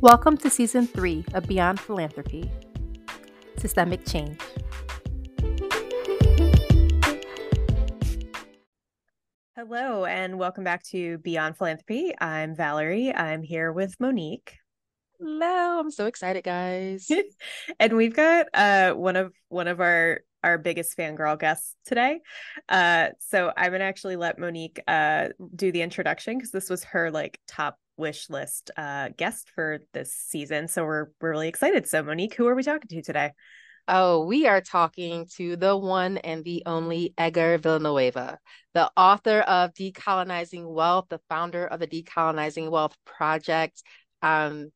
Welcome to season three of Beyond Philanthropy Systemic Change. Hello, and welcome back to Beyond Philanthropy. I'm Valerie. I'm here with Monique. Hello, I'm so excited, guys. and we've got uh one of one of our our biggest fangirl guests today. Uh so I'm gonna actually let Monique uh do the introduction because this was her like top wish list uh guest for this season. So we're we're really excited. So Monique, who are we talking to today? Oh, we are talking to the one and the only Edgar Villanueva, the author of Decolonizing Wealth, the founder of the Decolonizing Wealth Project. Um,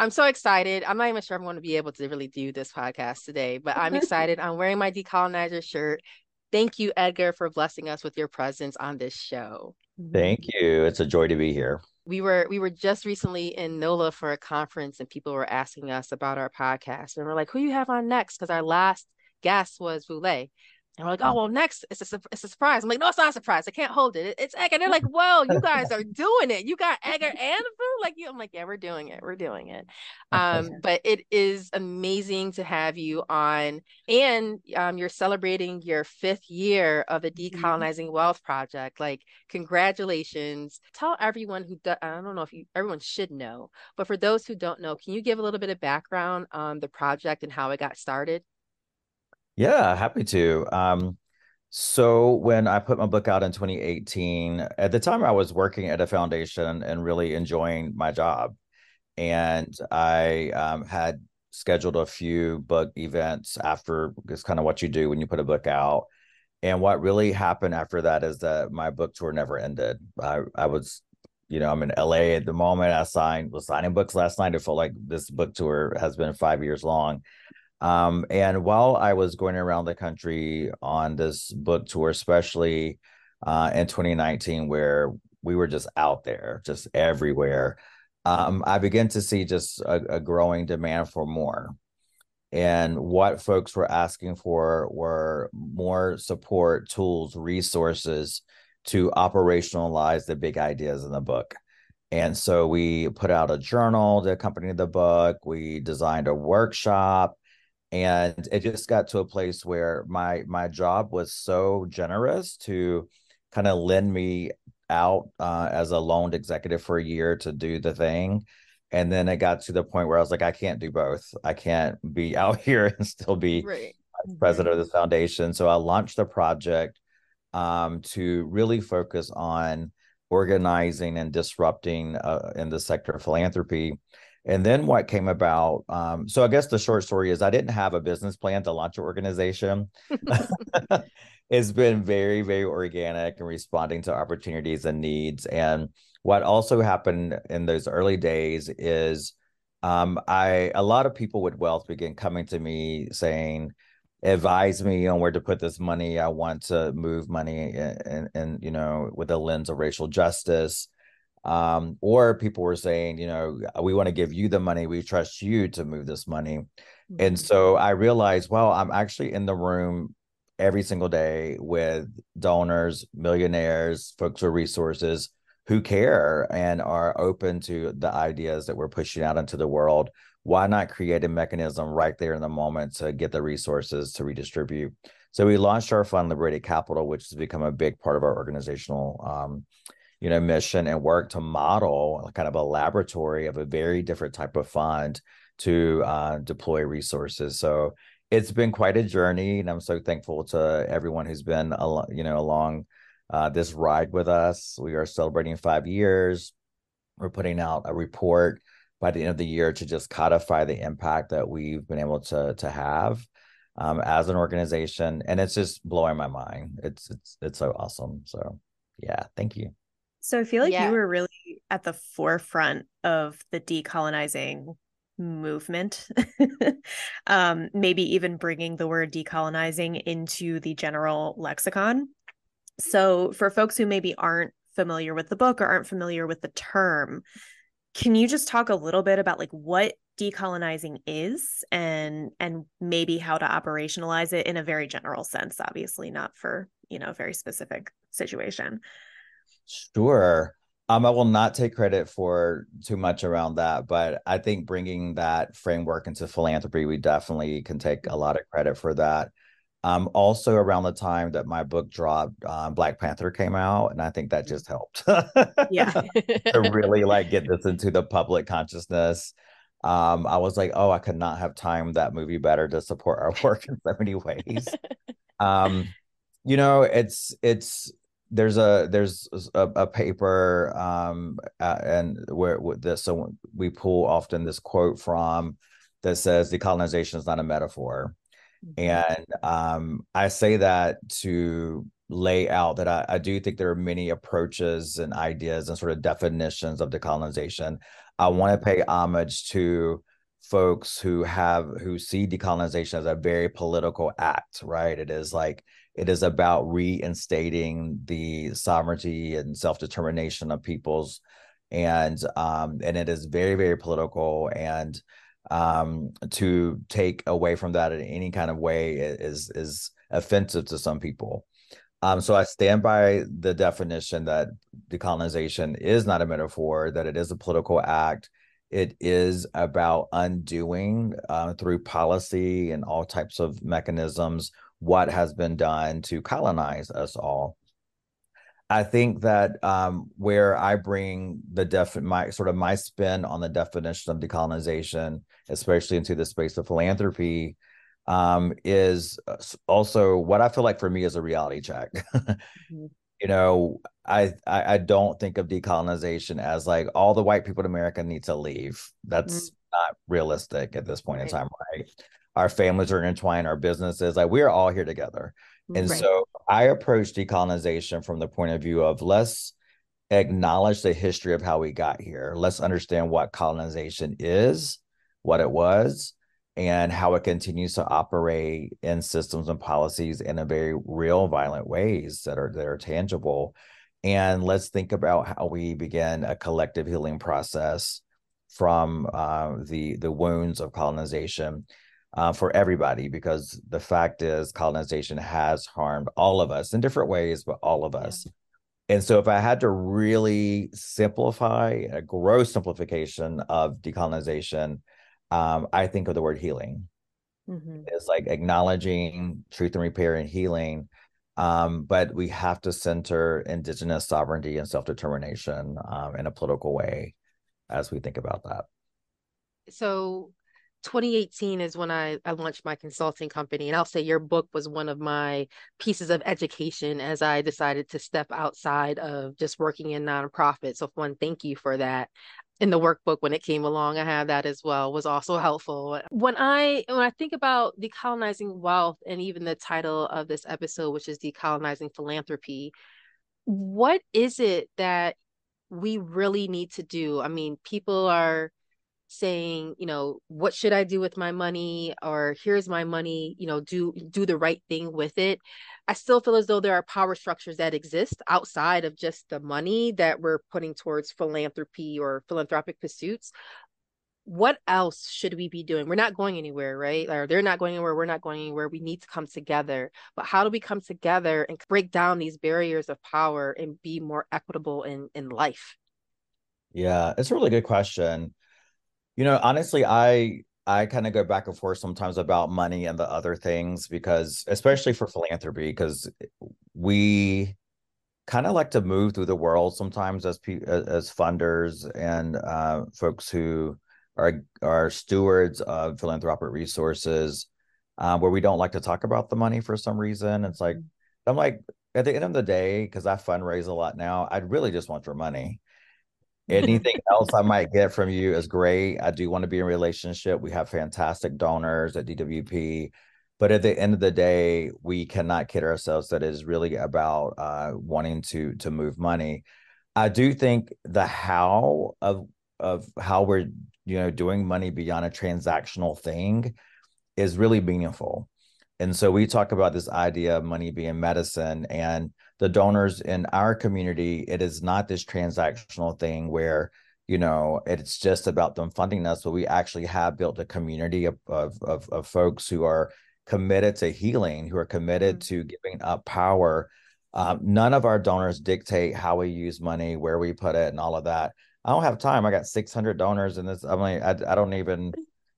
I'm so excited. I'm not even sure I'm going to be able to really do this podcast today, but I'm excited. I'm wearing my decolonizer shirt. Thank you, Edgar, for blessing us with your presence on this show. Thank you. It's a joy to be here we were we were just recently in NOLA for a conference and people were asking us about our podcast and we're like, who you have on next? Because our last guest was Vu Le. And we're like, oh well, next it's a it's a surprise. I'm like, no, it's not a surprise. I can't hold it. It's Edgar. They're like, well, you guys are doing it. You got Edgar and Vu. Like you, I'm like, yeah, we're doing it. We're doing it. Um, but it is amazing to have you on, and um, you're celebrating your fifth year of the mm-hmm. Decolonizing Wealth Project. Like, congratulations! Tell everyone who do, I don't know if you everyone should know, but for those who don't know, can you give a little bit of background on the project and how it got started? Yeah, happy to. Um, so when I put my book out in 2018, at the time I was working at a foundation and really enjoying my job. And I um, had scheduled a few book events after it's kind of what you do when you put a book out. And what really happened after that is that my book tour never ended. I, I was, you know, I'm in LA at the moment. I signed was signing books last night. It felt like this book tour has been five years long. Um, and while I was going around the country on this book tour, especially uh, in 2019, where we were just out there, just everywhere, um, I began to see just a, a growing demand for more. And what folks were asking for were more support, tools, resources to operationalize the big ideas in the book. And so we put out a journal to accompany the book. We designed a workshop and it just got to a place where my my job was so generous to kind of lend me out uh, as a loaned executive for a year to do the thing. And then it got to the point where i was like i can't do both. I can't be out here and still be right. president of the foundation. So i launched the project um, to really focus on organizing and disrupting uh, in the sector of philanthropy and then what came about? Um, so I guess the short story is I didn't have a business plan to launch an organization. it's been very, very organic and responding to opportunities and needs. And what also happened in those early days is um, I a lot of people with wealth begin coming to me saying, advise me on where to put this money. I want to move money and, and you know, with a lens of racial justice um, or people were saying, you know, we want to give you the money, we trust you to move this money. Mm-hmm. And so I realized, well, I'm actually in the room every single day with donors, millionaires, folks with resources who care and are open to the ideas that we're pushing out into the world. Why not create a mechanism right there in the moment to get the resources to redistribute? So we launched our fund, Liberated Capital, which has become a big part of our organizational um, you know mission and work to model kind of a laboratory of a very different type of fund to uh, deploy resources. So it's been quite a journey and i'm so thankful to everyone who's been you know along uh, this ride with us. We are celebrating five years. We're putting out a report by the end of the year to just codify the impact that we've been able to to have um, as an organization and it's just blowing my mind. It's it's it's so awesome. So yeah thank you so I feel like yeah. you were really at the forefront of the decolonizing movement. um, maybe even bringing the word decolonizing into the general lexicon. So for folks who maybe aren't familiar with the book or aren't familiar with the term, can you just talk a little bit about like what decolonizing is and and maybe how to operationalize it in a very general sense obviously not for you know a very specific situation Sure. Um, I will not take credit for too much around that, but I think bringing that framework into philanthropy, we definitely can take a lot of credit for that. Um, also around the time that my book dropped, um, Black Panther came out, and I think that just helped. yeah, to really like get this into the public consciousness. Um, I was like, oh, I could not have timed that movie better to support our work in so many ways. um, you know, it's it's there's a there's a, a paper um uh, and where with this so we pull often this quote from that says decolonization is not a metaphor. Mm-hmm. and um i say that to lay out that I, I do think there are many approaches and ideas and sort of definitions of decolonization. I want to pay homage to folks who have who see decolonization as a very political act right? It is like it is about reinstating the sovereignty and self-determination of peoples. And um and it is very very political. And um to take away from that in any kind of way is is offensive to some people. Um so i stand by the definition that decolonization is not a metaphor that it is a political act. It is about undoing uh, through policy and all types of mechanisms what has been done to colonize us all. I think that um, where I bring the def my sort of my spin on the definition of decolonization, especially into the space of philanthropy, um, is uh, also what I feel like for me is a reality check. mm-hmm. You know, I, I, I don't think of decolonization as like all the white people in America need to leave. That's mm-hmm. not realistic at this point right. in time, right? Our families are intertwined, our businesses, like we're all here together. And right. so I approach decolonization from the point of view of let's acknowledge the history of how we got here. Let's understand what colonization is, what it was, and how it continues to operate in systems and policies in a very real, violent ways that are that are tangible. And let's think about how we begin a collective healing process from uh, the the wounds of colonization uh, for everybody because the fact is colonization has harmed all of us in different ways, but all of us. And so, if I had to really simplify a gross simplification of decolonization, um, I think of the word healing. Mm-hmm. It's like acknowledging truth and repair and healing. Um, but we have to center indigenous sovereignty and self determination um, in a political way as we think about that. So, 2018 is when I, I launched my consulting company. And I'll say your book was one of my pieces of education as I decided to step outside of just working in nonprofit. So, one, thank you for that. In the workbook when it came along, I have that as well, was also helpful. When I when I think about decolonizing wealth and even the title of this episode, which is decolonizing philanthropy, what is it that we really need to do? I mean, people are saying you know what should i do with my money? or here's my money you know do do the right thing with it. I still feel as though there are power structures that exist outside of just the money that we're putting towards philanthropy or philanthropic pursuits. What else should we be doing? We're not going anywhere right? Or they're not going anywhere. We're not going anywhere. We need to come together. But how do we come together and break down these barriers of power and be more equitable in in life? Yeah it's a really good question you know, honestly, I I kind of go back and forth sometimes about money and the other things because especially for philanthropy because we kind of like to move through the world sometimes as as funders and uh, folks who are are stewards of philanthropic resources uh, where we don't like to talk about the money for some reason. It's like mm-hmm. I'm like at the end of the day because I fundraise a lot now. I'd really just want your money. Anything else I might get from you is great. I do want to be in relationship. We have fantastic donors at DWP. But at the end of the day, we cannot kid ourselves that it is really about uh, wanting to to move money. I do think the how of of how we're you know doing money beyond a transactional thing is really meaningful. And so we talk about this idea of money being medicine and the donors in our community, it is not this transactional thing where you know it's just about them funding us, but we actually have built a community of of of, of folks who are committed to healing, who are committed mm-hmm. to giving up power Um, none of our donors dictate how we use money, where we put it, and all of that. I don't have time. I got 600 donors in this. I'm like, I, I don't even,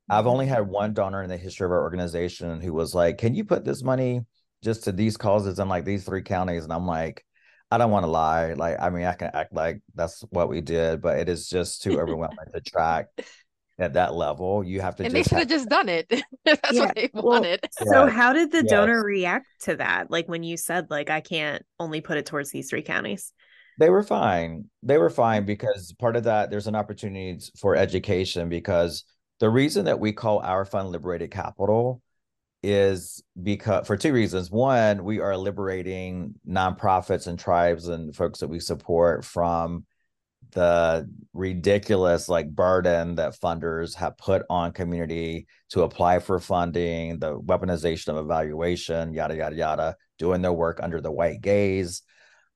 I've only had one donor in the history of our organization who was like, Can you put this money just to these causes in like these three counties? And I'm like, I don't want to lie. Like, I mean, I can act like that's what we did, but it is just too overwhelming to track at that level. You have to and they should have just done it. that's yeah. what they wanted. Well, so how did the yes. donor react to that? Like when you said, like, I can't only put it towards these three counties. They were fine. They were fine mm-hmm. because part of that, there's an opportunity for education because the reason that we call our fund liberated capital is because for two reasons. One, we are liberating nonprofits and tribes and folks that we support from the ridiculous like burden that funders have put on community to apply for funding, the weaponization of evaluation, yada yada yada, doing their work under the white gaze.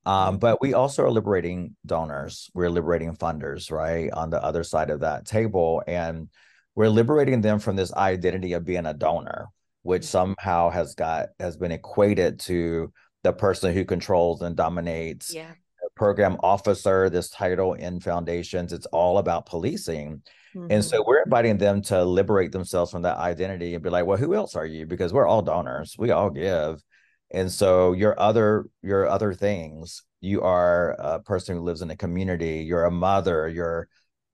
Um, but we also are liberating donors. We're liberating funders, right, on the other side of that table, and we're liberating them from this identity of being a donor, which somehow has got has been equated to the person who controls and dominates yeah. program officer this title in foundations it's all about policing mm-hmm. and so mm-hmm. we're inviting them to liberate themselves from that identity and be like well who else are you because we're all donors we all give and so your other your other things you are a person who lives in a community you're a mother you're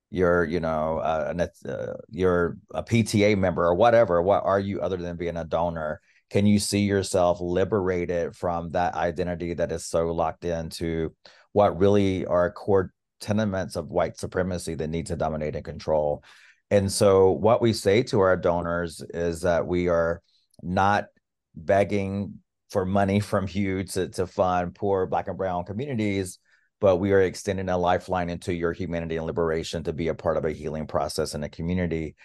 you're you know uh, uh, you're a pta member or whatever what are you other than being a donor? Can you see yourself liberated from that identity that is so locked into what really are core tenements of white supremacy that need to dominate and control? And so what we say to our donors is that we are not begging for money from you to, to fund poor black and brown communities but we are extending a lifeline into your humanity and liberation to be a part of a healing process in a community.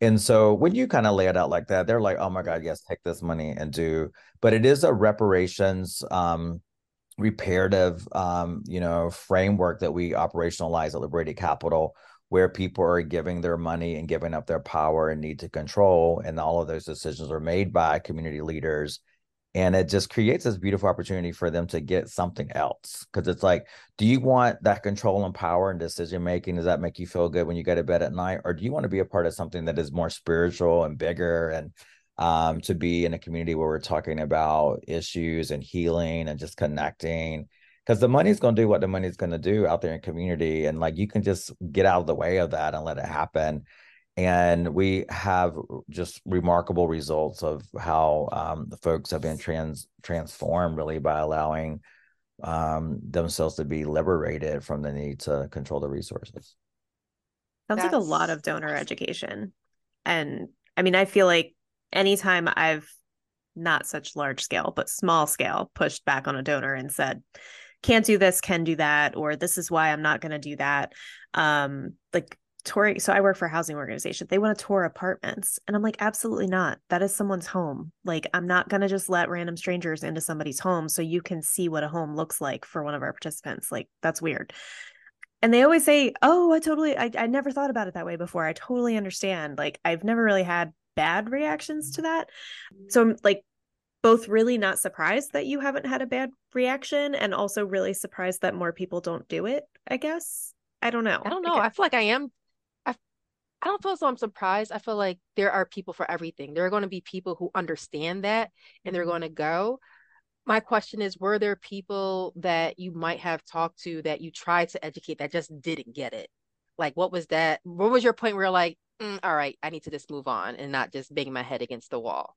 And so when you kind of lay it out like that they're like oh my god yes take this money and do but it is a reparations um reparative um you know framework that we operationalize at liberated capital where people are giving their money and giving up their power and need to control and all of those decisions are made by community leaders and it just creates this beautiful opportunity for them to get something else because it's like do you want that control and power and decision making? Does that make you feel good when you go to bed at night? Or do you want to be a part of something that is more spiritual and bigger and um, to be in a community where we're talking about issues and healing and just connecting? Because the money's going to do what the money's going to do out there in community and like you can just get out of the way of that and let it happen and we have just remarkable results of how um, the folks have been trans transformed really by allowing um, themselves to be liberated from the need to control the resources. Sounds That's... like a lot of donor education, and I mean, I feel like anytime I've not such large scale but small scale pushed back on a donor and said can't do this can do that or this is why i'm not going to do that um like touring so i work for a housing organization they want to tour apartments and i'm like absolutely not that is someone's home like i'm not going to just let random strangers into somebody's home so you can see what a home looks like for one of our participants like that's weird and they always say oh i totally I, I never thought about it that way before i totally understand like i've never really had bad reactions to that so i'm like both really not surprised that you haven't had a bad reaction and also really surprised that more people don't do it i guess I don't know. I don't know. I feel like I am I don't feel so I'm surprised. I feel like there are people for everything. There are going to be people who understand that and they're going to go. My question is were there people that you might have talked to that you tried to educate that just didn't get it? Like what was that? What was your point where you're like, mm, all right, I need to just move on and not just bang my head against the wall?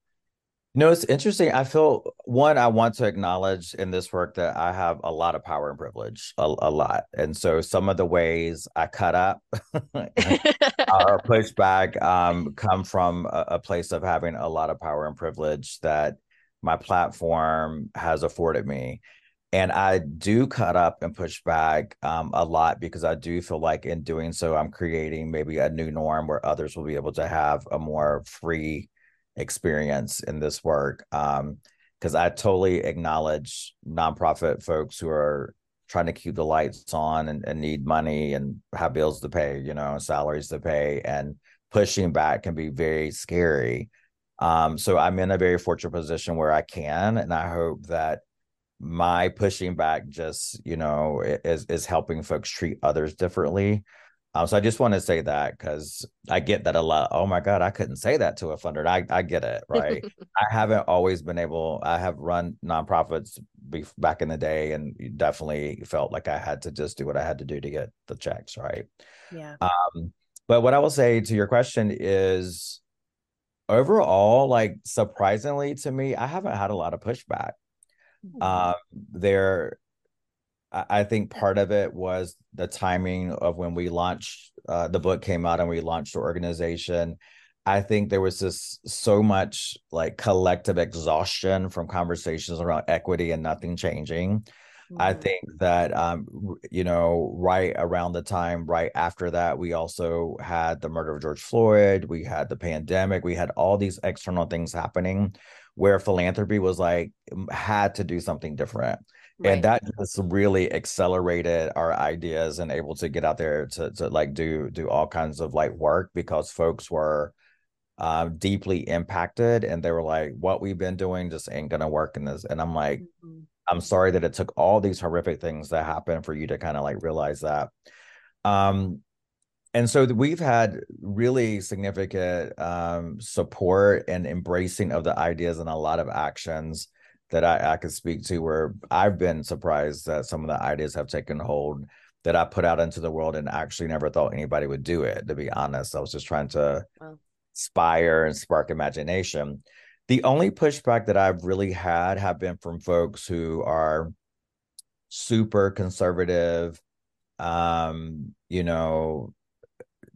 No, it's interesting. I feel one, I want to acknowledge in this work that I have a lot of power and privilege, a, a lot. And so some of the ways I cut up or push back um, come from a, a place of having a lot of power and privilege that my platform has afforded me. And I do cut up and push back um, a lot because I do feel like in doing so, I'm creating maybe a new norm where others will be able to have a more free experience in this work um because i totally acknowledge nonprofit folks who are trying to keep the lights on and, and need money and have bills to pay you know salaries to pay and pushing back can be very scary. Um so i'm in a very fortunate position where i can and i hope that my pushing back just you know is is helping folks treat others differently um, so I just want to say that because I get that a lot. Oh my God, I couldn't say that to a funder. I, I get it, right? I haven't always been able, I have run nonprofits be, back in the day and definitely felt like I had to just do what I had to do to get the checks, right? Yeah. Um, but what I will say to your question is overall, like surprisingly to me, I haven't had a lot of pushback. Mm-hmm. Um, there I think part of it was the timing of when we launched uh, the book came out and we launched the organization. I think there was just so much like collective exhaustion from conversations around equity and nothing changing. Mm-hmm. I think that um, you know, right around the time, right after that, we also had the murder of George Floyd, we had the pandemic, we had all these external things happening where philanthropy was like had to do something different Right. and that just really accelerated our ideas and able to get out there to, to like do do all kinds of like work because folks were um, deeply impacted and they were like what we've been doing just ain't gonna work in this and i'm like mm-hmm. i'm sorry that it took all these horrific things that happened for you to kind of like realize that um and so we've had really significant um, support and embracing of the ideas and a lot of actions that I, I could speak to where I've been surprised that some of the ideas have taken hold that I put out into the world and actually never thought anybody would do it, to be honest. I was just trying to wow. inspire and spark imagination. The only pushback that I've really had have been from folks who are super conservative, um, you know,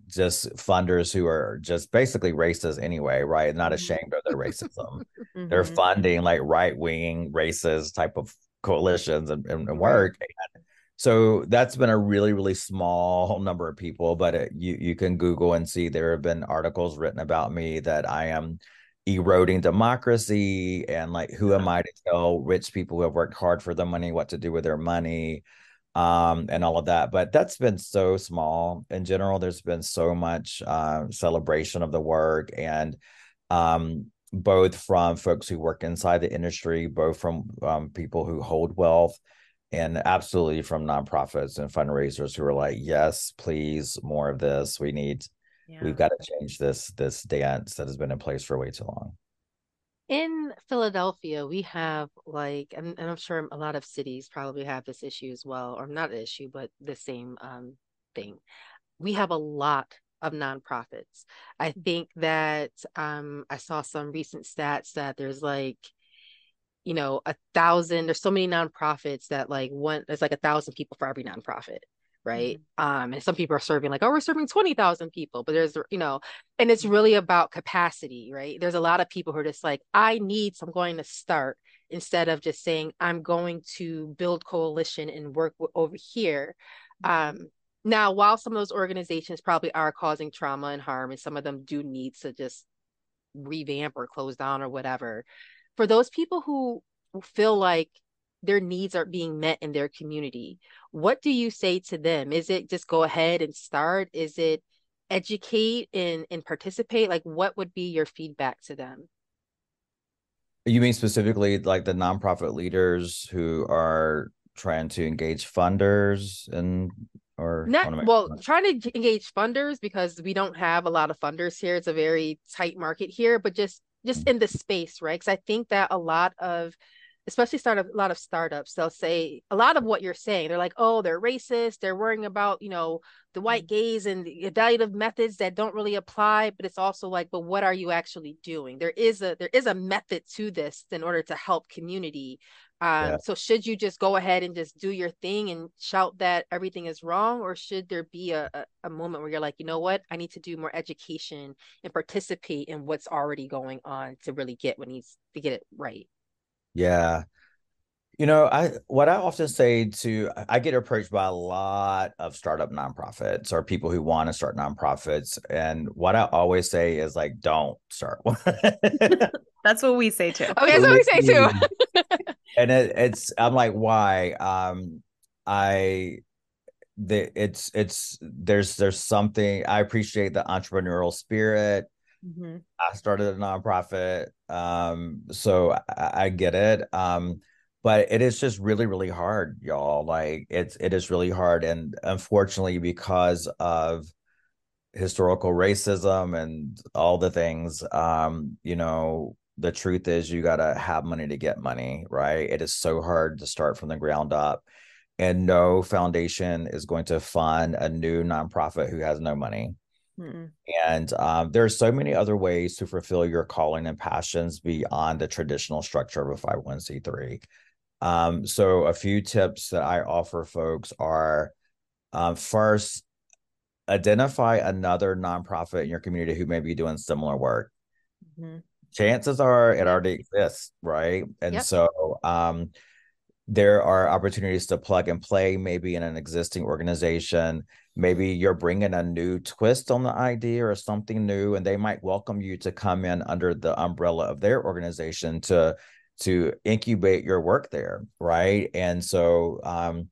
just funders who are just basically racist anyway, right? Not mm-hmm. ashamed of their racism. mm-hmm. They're funding like right wing racist type of coalitions and, and, and work. And so that's been a really, really small number of people, but it, you, you can Google and see there have been articles written about me that I am eroding democracy and like who am I to tell rich people who have worked hard for the money what to do with their money um, and all of that. But that's been so small in general. There's been so much uh, celebration of the work, and um, both from folks who work inside the industry, both from um, people who hold wealth, and absolutely from nonprofits and fundraisers who are like, "Yes, please, more of this. We need." Yeah. We've got to change this this dance that has been in place for way too long in Philadelphia, we have like, and, and, I'm sure a lot of cities probably have this issue as well, or not an issue, but the same um, thing. We have a lot of nonprofits. I think that um, I saw some recent stats that there's like, you know, a thousand, there's so many nonprofits that like one, there's like a thousand people for every nonprofit right mm-hmm. um and some people are serving like oh we're serving 20,000 people but there's you know and it's mm-hmm. really about capacity right there's a lot of people who are just like i need so i'm going to start instead of just saying i'm going to build coalition and work w- over here mm-hmm. um now while some of those organizations probably are causing trauma and harm and some of them do need to just revamp or close down or whatever for those people who feel like their needs are being met in their community. What do you say to them? Is it just go ahead and start? Is it educate and and participate? Like what would be your feedback to them? You mean specifically like the nonprofit leaders who are trying to engage funders and or not well trying to engage funders because we don't have a lot of funders here. It's a very tight market here but just just mm. in the space right? Because i think that a lot of especially start a lot of startups they'll say a lot of what you're saying they're like oh they're racist they're worrying about you know the white mm-hmm. gaze and the evaluative methods that don't really apply but it's also like but what are you actually doing there is a there is a method to this in order to help community um, yeah. so should you just go ahead and just do your thing and shout that everything is wrong or should there be a, a, a moment where you're like you know what i need to do more education and participate in what's already going on to really get what needs to get it right yeah. You know, I what I often say to I get approached by a lot of startup nonprofits or people who want to start nonprofits. And what I always say is like, don't start one. that's what we say too. Okay, that's what we say too. and it, it's I'm like, why? Um, I the it's it's there's there's something I appreciate the entrepreneurial spirit. Mm-hmm. I started a nonprofit, um, so I, I, get it. Um, but it is just really really hard y'all like it's it is really hard and unfortunately because of historical racism and all the things um you know the truth is you got to have money to get money right it is so hard to start from the ground up and no foundation is going to fund a new nonprofit who has no money Mm-mm. and um, there are so many other ways to fulfill your calling and passions beyond the traditional structure of a 501c3 um, so a few tips that i offer folks are um, first identify another nonprofit in your community who may be doing similar work. Mm-hmm. Chances are it already exists, right? And yep. so um, there are opportunities to plug and play, maybe in an existing organization. Maybe you're bringing a new twist on the idea or something new, and they might welcome you to come in under the umbrella of their organization to to incubate your work there, right? And so um,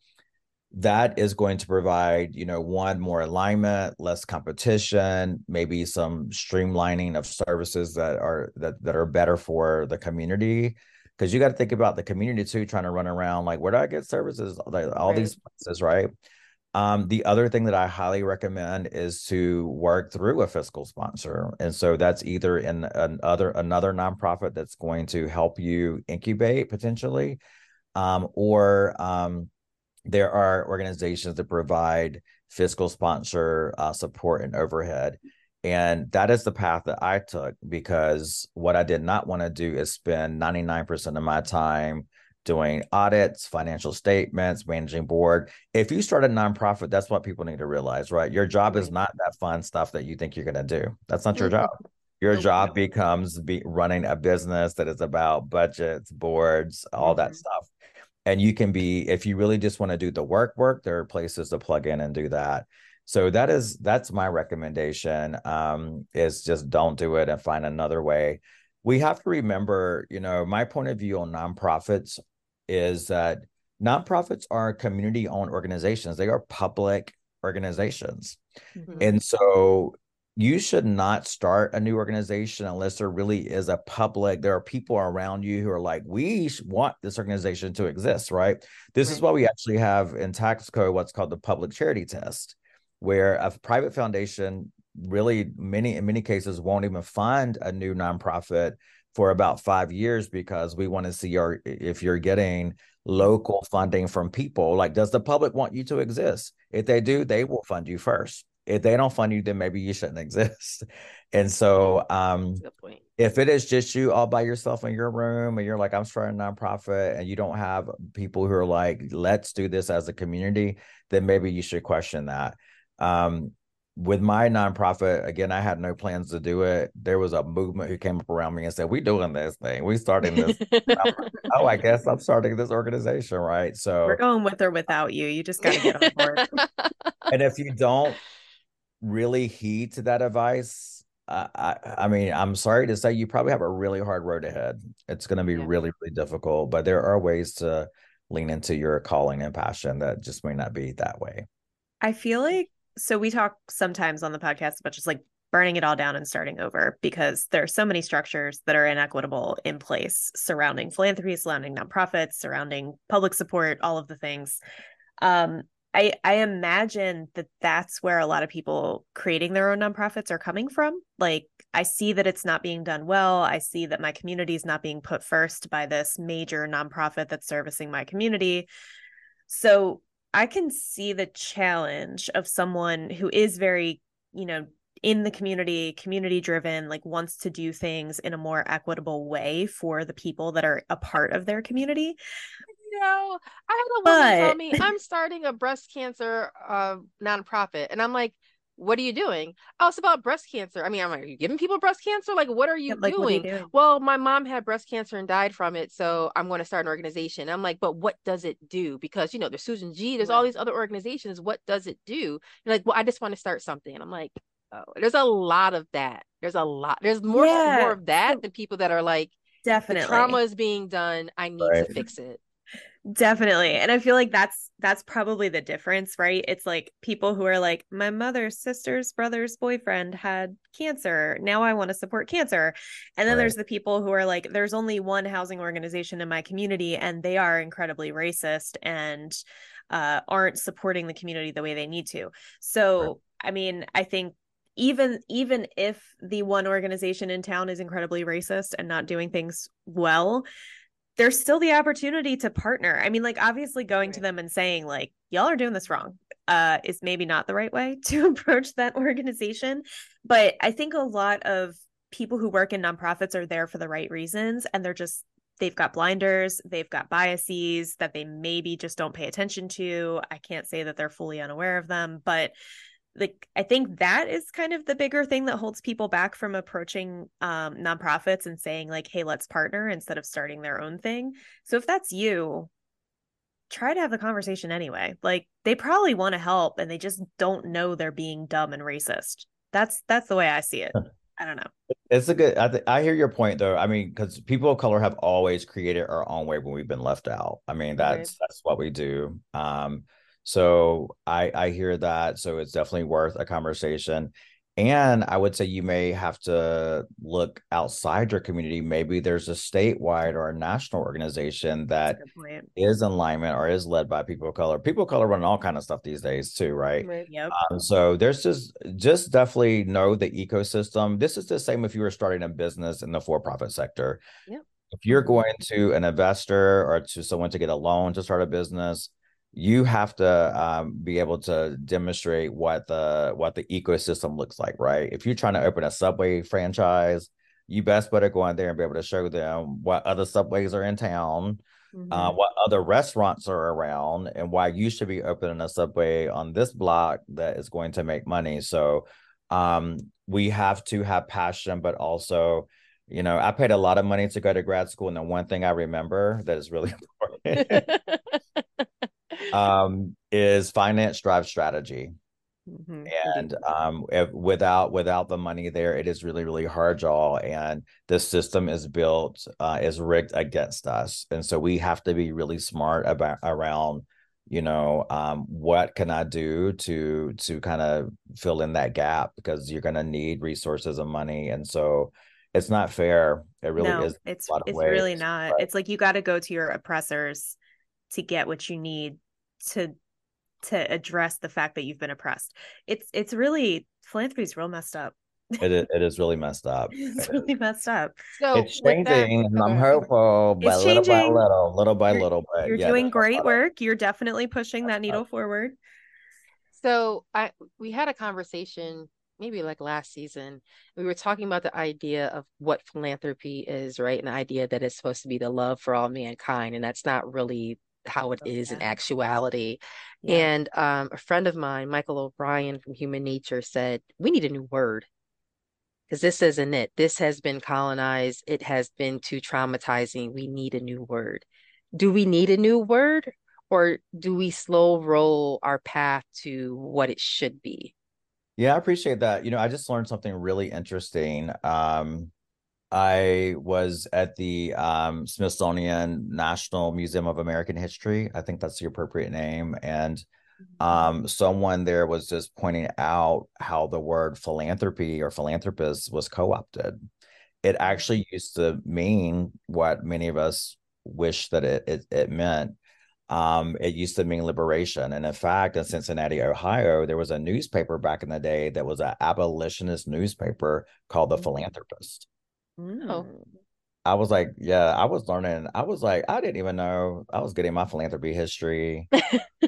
that is going to provide you know one more alignment less competition maybe some streamlining of services that are that, that are better for the community because you got to think about the community too trying to run around like where do i get services like all right. these places right um, the other thing that I highly recommend is to work through a fiscal sponsor, and so that's either in another another nonprofit that's going to help you incubate potentially, um, or um, there are organizations that provide fiscal sponsor uh, support and overhead. And that is the path that I took because what I did not want to do is spend 99% of my time doing audits, financial statements, managing board. If you start a nonprofit, that's what people need to realize, right? Your job is not that fun stuff that you think you're going to do. That's not your job. Your job becomes be running a business that is about budgets, boards, all that mm-hmm. stuff and you can be if you really just want to do the work work there are places to plug in and do that so that is that's my recommendation um is just don't do it and find another way. We have to remember you know my point of view on nonprofits is that nonprofits are community owned organizations. They are public organizations. Mm-hmm. and so you should not start a new organization unless there really is a public there are people around you who are like we want this organization to exist right? This right. is why we actually have in tax code what's called the public charity test where a private foundation really many in many cases won't even fund a new nonprofit for about five years because we want to see your if you're getting local funding from people like does the public want you to exist if they do they will fund you first if they don't fund you, then maybe you shouldn't exist. And so, um, if it is just you all by yourself in your room and you're like, I'm starting a nonprofit and you don't have people who are like, let's do this as a community, then maybe you should question that. Um, with my nonprofit, again, I had no plans to do it. There was a movement who came up around me and said, We doing this thing. We starting this. oh, I guess I'm starting this organization, right? So we're going with or without you. You just gotta get on board. and if you don't really heed to that advice, I, I, I mean, I'm sorry to say you probably have a really hard road ahead. It's going to be yeah. really, really difficult, but there are ways to lean into your calling and passion that just may not be that way. I feel like so we talk sometimes on the podcast about just like burning it all down and starting over because there are so many structures that are inequitable in place surrounding philanthropy, surrounding nonprofits, surrounding public support, all of the things. Um, I I imagine that that's where a lot of people creating their own nonprofits are coming from. Like I see that it's not being done well. I see that my community is not being put first by this major nonprofit that's servicing my community. So I can see the challenge of someone who is very, you know, in the community, community driven, like wants to do things in a more equitable way for the people that are a part of their community. You know, I had a woman but... tell me I'm starting a breast cancer uh, nonprofit, and I'm like, "What are you doing?" Oh, it's about breast cancer. I mean, I'm like, "Are you giving people breast cancer? Like, what are you, like, doing? Are you doing?" Well, my mom had breast cancer and died from it, so I'm going to start an organization. I'm like, "But what does it do?" Because you know, there's Susan G. There's right. all these other organizations. What does it do? You're like, "Well, I just want to start something." And I'm like, "Oh, there's a lot of that. There's a lot. There's more yeah. more of that than people that are like." Definitely. trauma is being done. I need right. to fix it Definitely. And I feel like that's that's probably the difference, right? It's like people who are like my mother's sister's brother's boyfriend had cancer. Now I want to support cancer. And then right. there's the people who are like there's only one housing organization in my community and they are incredibly racist and uh, aren't supporting the community the way they need to. So, right. I mean, I think even even if the one organization in town is incredibly racist and not doing things well, there's still the opportunity to partner. I mean, like obviously going right. to them and saying like y'all are doing this wrong uh is maybe not the right way to approach that organization, but I think a lot of people who work in nonprofits are there for the right reasons and they're just they've got blinders, they've got biases that they maybe just don't pay attention to. I can't say that they're fully unaware of them, but like I think that is kind of the bigger thing that holds people back from approaching um, nonprofits and saying like, "Hey, let's partner," instead of starting their own thing. So if that's you, try to have the conversation anyway. Like they probably want to help, and they just don't know they're being dumb and racist. That's that's the way I see it. I don't know. It's a good. I, th- I hear your point though. I mean, because people of color have always created our own way when we've been left out. I mean, that's right. that's what we do. Um, so I I hear that. So it's definitely worth a conversation. And I would say you may have to look outside your community. Maybe there's a statewide or a national organization that is in alignment or is led by people of color. People of color run all kind of stuff these days too, right? right. Yep. Um, so there's just just definitely know the ecosystem. This is the same if you were starting a business in the for-profit sector. Yep. If you're going to an investor or to someone to get a loan to start a business, you have to um, be able to demonstrate what the what the ecosystem looks like right if you're trying to open a subway franchise you best better go in there and be able to show them what other subways are in town uh, mm-hmm. uh, what other restaurants are around and why you should be opening a subway on this block that is going to make money so um, we have to have passion but also you know i paid a lot of money to go to grad school and the one thing i remember that is really important um, is finance drive strategy. Mm-hmm. And um, if, without without the money there, it is really really hard, y'all. And the system is built uh, is rigged against us, and so we have to be really smart about around you know um, what can i do to to kind of fill in that gap because you're going to need resources and money and so it's not fair it really no, is it's it's ways, really not but... it's like you got to go to your oppressors to get what you need to to address the fact that you've been oppressed. It's it's really philanthropy is real messed up. It is, it is really messed up. it's really messed up. So it's changing, and I'm hopeful, but it's little changing. by little, little by you're, little. But you're yeah, doing great work. You're definitely pushing that needle forward. So I we had a conversation maybe like last season. We were talking about the idea of what philanthropy is, right? And the idea that it's supposed to be the love for all mankind, and that's not really how it is in actuality. Yeah. And um, a friend of mine, Michael O'Brien from Human Nature, said, We need a new word because this isn't it. This has been colonized, it has been too traumatizing. We need a new word. Do we need a new word or do we slow roll our path to what it should be? Yeah, I appreciate that. You know, I just learned something really interesting. Um, I was at the um, Smithsonian National Museum of American History. I think that's the appropriate name. And mm-hmm. um, someone there was just pointing out how the word philanthropy or philanthropist was co opted. It mm-hmm. actually used to mean what many of us wish that it, it, it meant. Um, it used to mean liberation. And in fact, in Cincinnati, Ohio, there was a newspaper back in the day that was an abolitionist newspaper called The mm-hmm. Philanthropist. Oh. I was like, yeah, I was learning. I was like, I didn't even know I was getting my philanthropy history.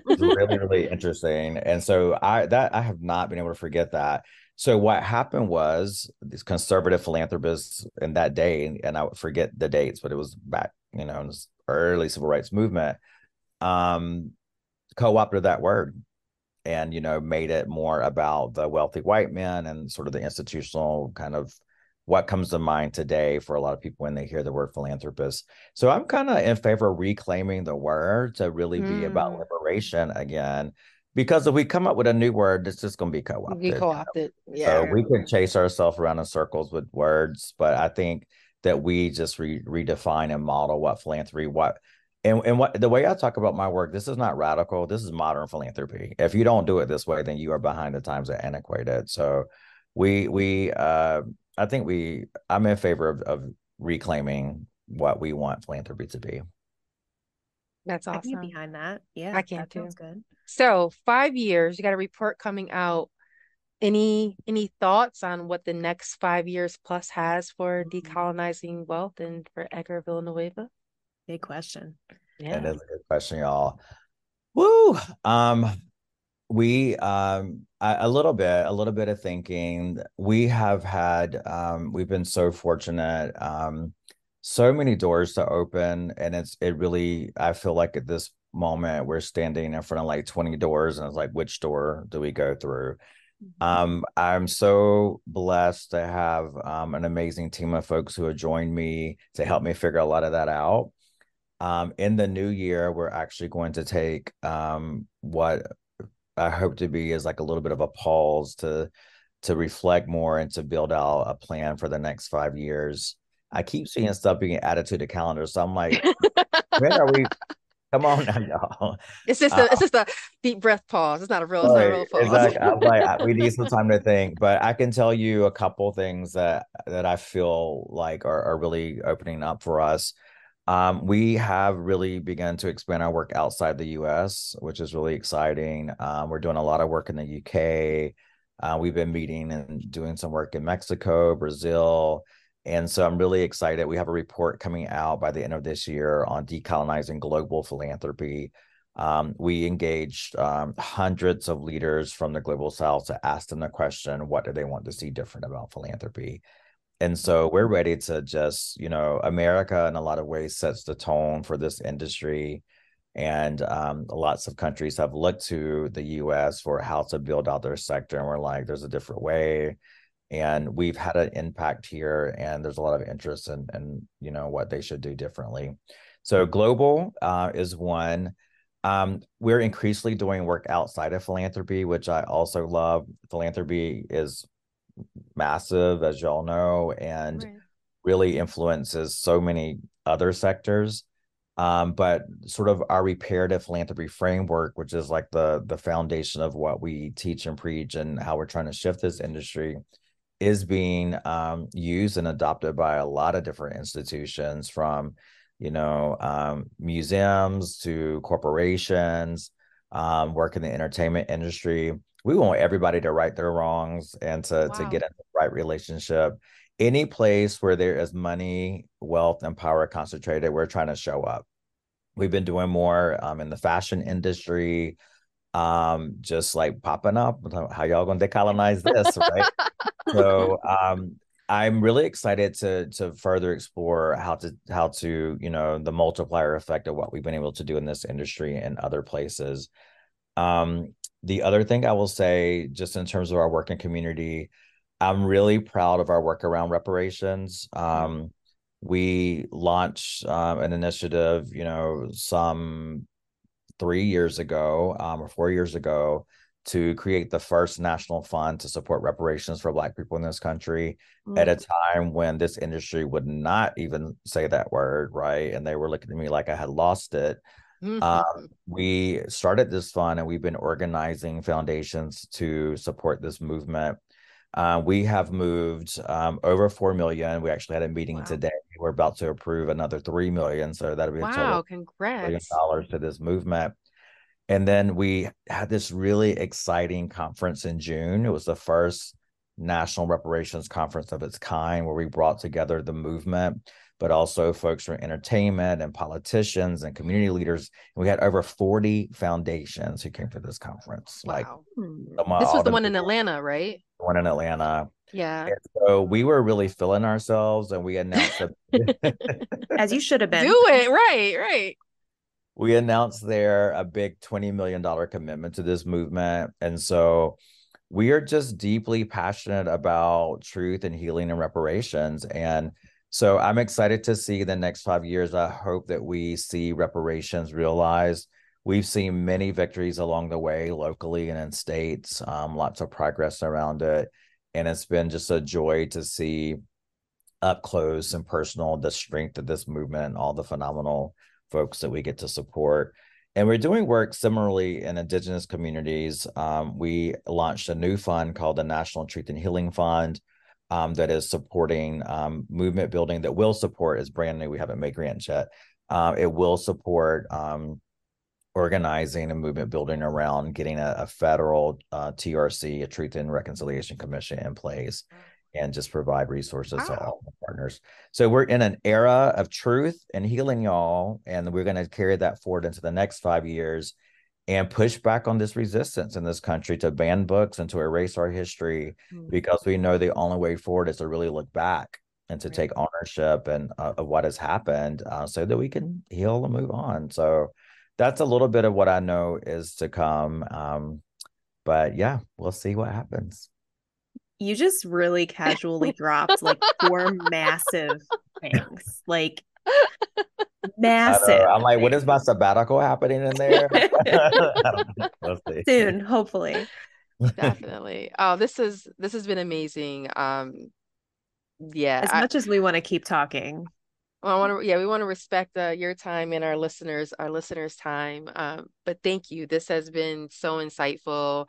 really, really interesting. And so I that I have not been able to forget that. So what happened was these conservative philanthropists in that day, and I would forget the dates, but it was back, you know, in this early civil rights movement, um, co-opted that word and you know made it more about the wealthy white men and sort of the institutional kind of what comes to mind today for a lot of people when they hear the word philanthropist. So I'm kind of in favor of reclaiming the word to really mm. be about mm. liberation again. Because if we come up with a new word, it's just going to be co-opted. Be co-opted, yeah. So we can chase ourselves around in circles with words, but I think that we just re- redefine and model what philanthropy, what and and what the way I talk about my work, this is not radical. This is modern philanthropy. If you don't do it this way, then you are behind the times and antiquated. So we we uh I think we I'm in favor of, of reclaiming what we want philanthropy to be. That's awesome. I can behind that. Yeah, I can that too. sounds good. So five years, you got a report coming out. Any any thoughts on what the next five years plus has for Mm. decolonizing wealth and for Edgar Villanueva? Big question. Yeah. That is a good question, y'all. Woo. Um, we um a, a little bit, a little bit of thinking. We have had um we've been so fortunate. Um so many doors to open and it's it really I feel like at this moment we're standing in front of like 20 doors and it's like which door do we go through? Um, I'm so blessed to have um, an amazing team of folks who have joined me to help me figure a lot of that out. Um, in the new year, we're actually going to take um, what I hope to be is like a little bit of a pause to to reflect more and to build out a plan for the next five years. I keep seeing stuff being added to the calendar, so I'm like, when are we? Come on now, y'all. It's just a, it's uh, just a deep breath pause. It's not a real, it's not a real pause. exactly. I'm like, I- we need some time to think, but I can tell you a couple things that that I feel like are, are really opening up for us. Um, we have really begun to expand our work outside the US, which is really exciting. Um, we're doing a lot of work in the UK. Uh, we've been meeting and doing some work in Mexico, Brazil. And so I'm really excited. We have a report coming out by the end of this year on decolonizing global philanthropy. Um, we engaged um, hundreds of leaders from the global south to ask them the question what do they want to see different about philanthropy? And so we're ready to just, you know, America in a lot of ways sets the tone for this industry. And um, lots of countries have looked to the US for how to build out their sector. And we're like, there's a different way. And we've had an impact here, and there's a lot of interest in, in you know, what they should do differently. So global uh, is one. Um, we're increasingly doing work outside of philanthropy, which I also love. Philanthropy is massive, as y'all know, and Right. really influences so many other sectors. Um, but sort of our reparative philanthropy framework, which is like the the foundation of what we teach and preach and how we're trying to shift this industry, is being um, used and adopted by a lot of different institutions, from you know um, museums to corporations, um, work in the entertainment industry. We want everybody to right their wrongs and to to get in the right relationship any place where there is money, wealth, and power concentrated, we're trying to show up. We've been doing more um, in the fashion industry, um, just like popping up. How y'all gonna decolonize this, right? so um, I'm really excited to to further explore how to how to you know the multiplier effect of what we've been able to do in this industry and other places. Um, the other thing I will say, just in terms of our work working community, I'm really proud of our work around reparations. Um, we launched um, an initiative, you know, some three years ago um, or four years ago to create the first national fund to support reparations for Black people in this country at a time when this industry would not even say that word, right? And they were looking at me like I had lost it. Mhm. Um, we started this fund and we've been organizing foundations to support this movement. Uh, we have moved um, over 4 million. We actually had a meeting Wow. today. We're about to approve another 3 million. So that'll be a total congrats. dollars to this movement. And then we had this really exciting conference in June. It was the first national reparations conference of its kind where we brought together the movement, but also folks from entertainment and politicians and community leaders. And we had over 40 foundations who came to this conference. Like Wow. Hmm. some of This was the one in Atlanta, right? The one in Atlanta. Yeah. And so we were really filling ourselves and we announced that As you should have been. Do it. Right, right. we announced there a big $20 million commitment to this movement. And so we are just deeply passionate about truth and healing and reparations. And so I'm excited to see the next five years. I hope that we see reparations realized. We've seen many victories along the way, locally and in states, um, lots of progress around it. And it's been just a joy to see up close and personal the strength of this movement, and all the phenomenal folks that we get to support. And we're doing work similarly in Indigenous communities. Um, we launched a new fund called the National Truth and Healing Fund um, that is supporting um, movement building that will support, is brand new. We haven't made grants yet. Uh, it will support um, organizing and movement building around getting a, a federal uh, TRC, a Truth and Reconciliation Commission in place and just provide resources wow. to all the partners. So we're in an era of truth and healing y'all, and we're going to carry that forward into the next five years and push back on this resistance in this country to ban books and to erase our history mm-hmm. because we know the only way forward is to really look back and to right. take ownership and uh, of what has happened uh, so that we can heal and move on. So that's a little bit of what I know is to come. Um, but yeah, we'll see what happens you just really casually dropped like four massive things. Like massive. I'm like, what is my sabbatical happening in there? Soon, hopefully. Definitely. Oh, this is this has been amazing. Um yeah. As much as we want to keep talking. Well, I want to, yeah, we want to respect uh, your time and our listeners, our listeners' time. Um, but thank you. This has been so insightful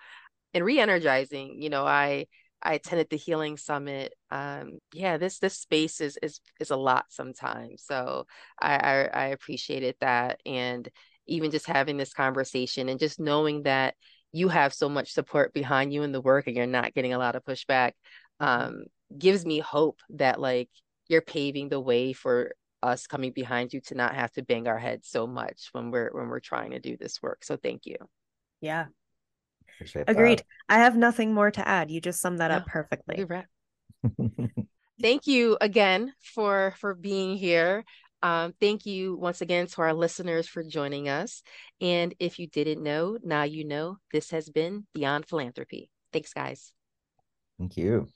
and re-energizing. You know, I I attended the healing summit. Um, yeah, this this space is is is a lot sometimes. So I, I I appreciated that, and even just having this conversation and just knowing that you have so much support behind you in the work and you're not getting a lot of pushback um, gives me hope that like you're paving the way for us coming behind you to not have to bang our heads so much when we're when we're trying to do this work. So thank you. Yeah, Agreed. That. I have nothing more to add. You just summed that up perfectly. thank you again for for being here. Um, thank you once again to our listeners for joining us. And if you didn't know, now you know. This has been Beyond Philanthropy. Thanks, guys. Thank you.